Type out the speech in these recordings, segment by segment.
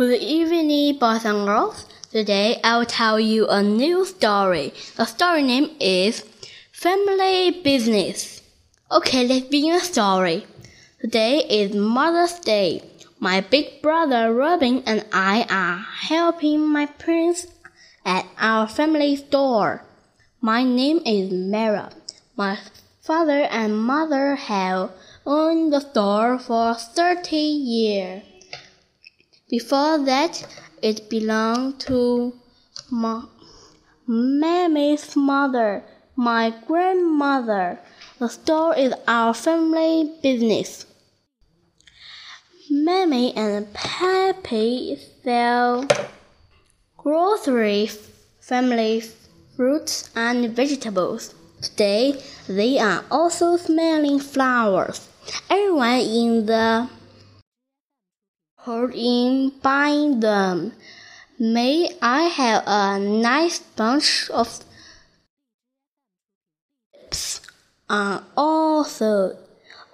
Good evening, boys and girls. Today I will tell you a new story. The story name is Family Business. Okay, let's begin the story. Today is Mother's Day. My big brother Robin and I are helping my parents at our family store. My name is Mara. My father and mother have owned the store for 30 years. Before that, it belonged to Ma- Mammy's mother, my grandmother. The store is our family business. Mammy and Pappy sell groceries, family fruits and vegetables. Today, they are also smelling flowers. Everyone in the hurried in them. May I have a nice bunch of grapes? Uh, also,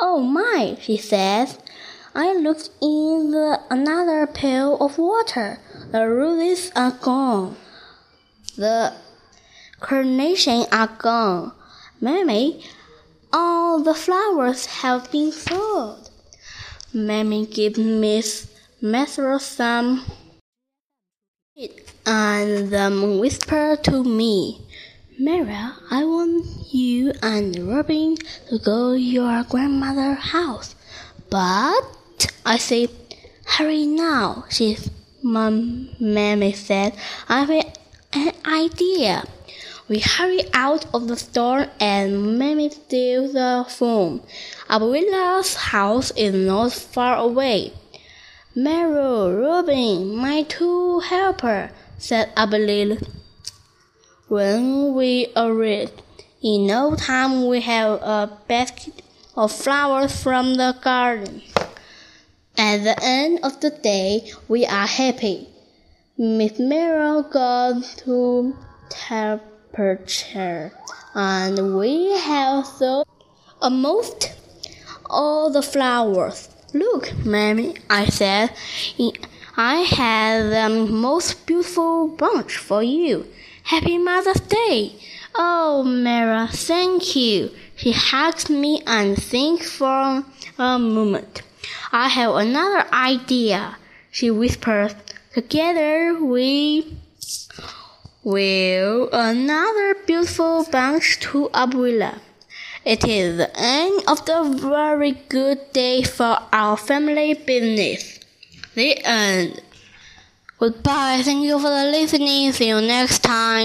oh my, she says. I looked in the another pail of water. The roses are gone. The carnations are gone. Mammy, all the flowers have been sold. Mammy gives Miss Mather some and then whisper to me, Mara, I want you and Robin to go your grandmother's house. But I say, hurry now, she Mom, Mammy said. I have an idea. We hurry out of the store and Mammy steals the phone. Abuela's house is not far away. Mary, Robin, my two helpers, said Abuela. When we arrived, in no time we have a basket of flowers from the garden. At the end of the day, we are happy. Miss Merrill got to temperature, and we have sold almost all the flowers. Look, Mammy, I said, I have the most beautiful bunch for you. Happy Mother's Day! Oh, Mara, thank you. She hugged me and thinks for a moment. I have another idea, she whispered. Together we will another beautiful bunch to Abuela. It is the end of the very good day for our family business. The end. Goodbye. Thank you for listening. See you next time.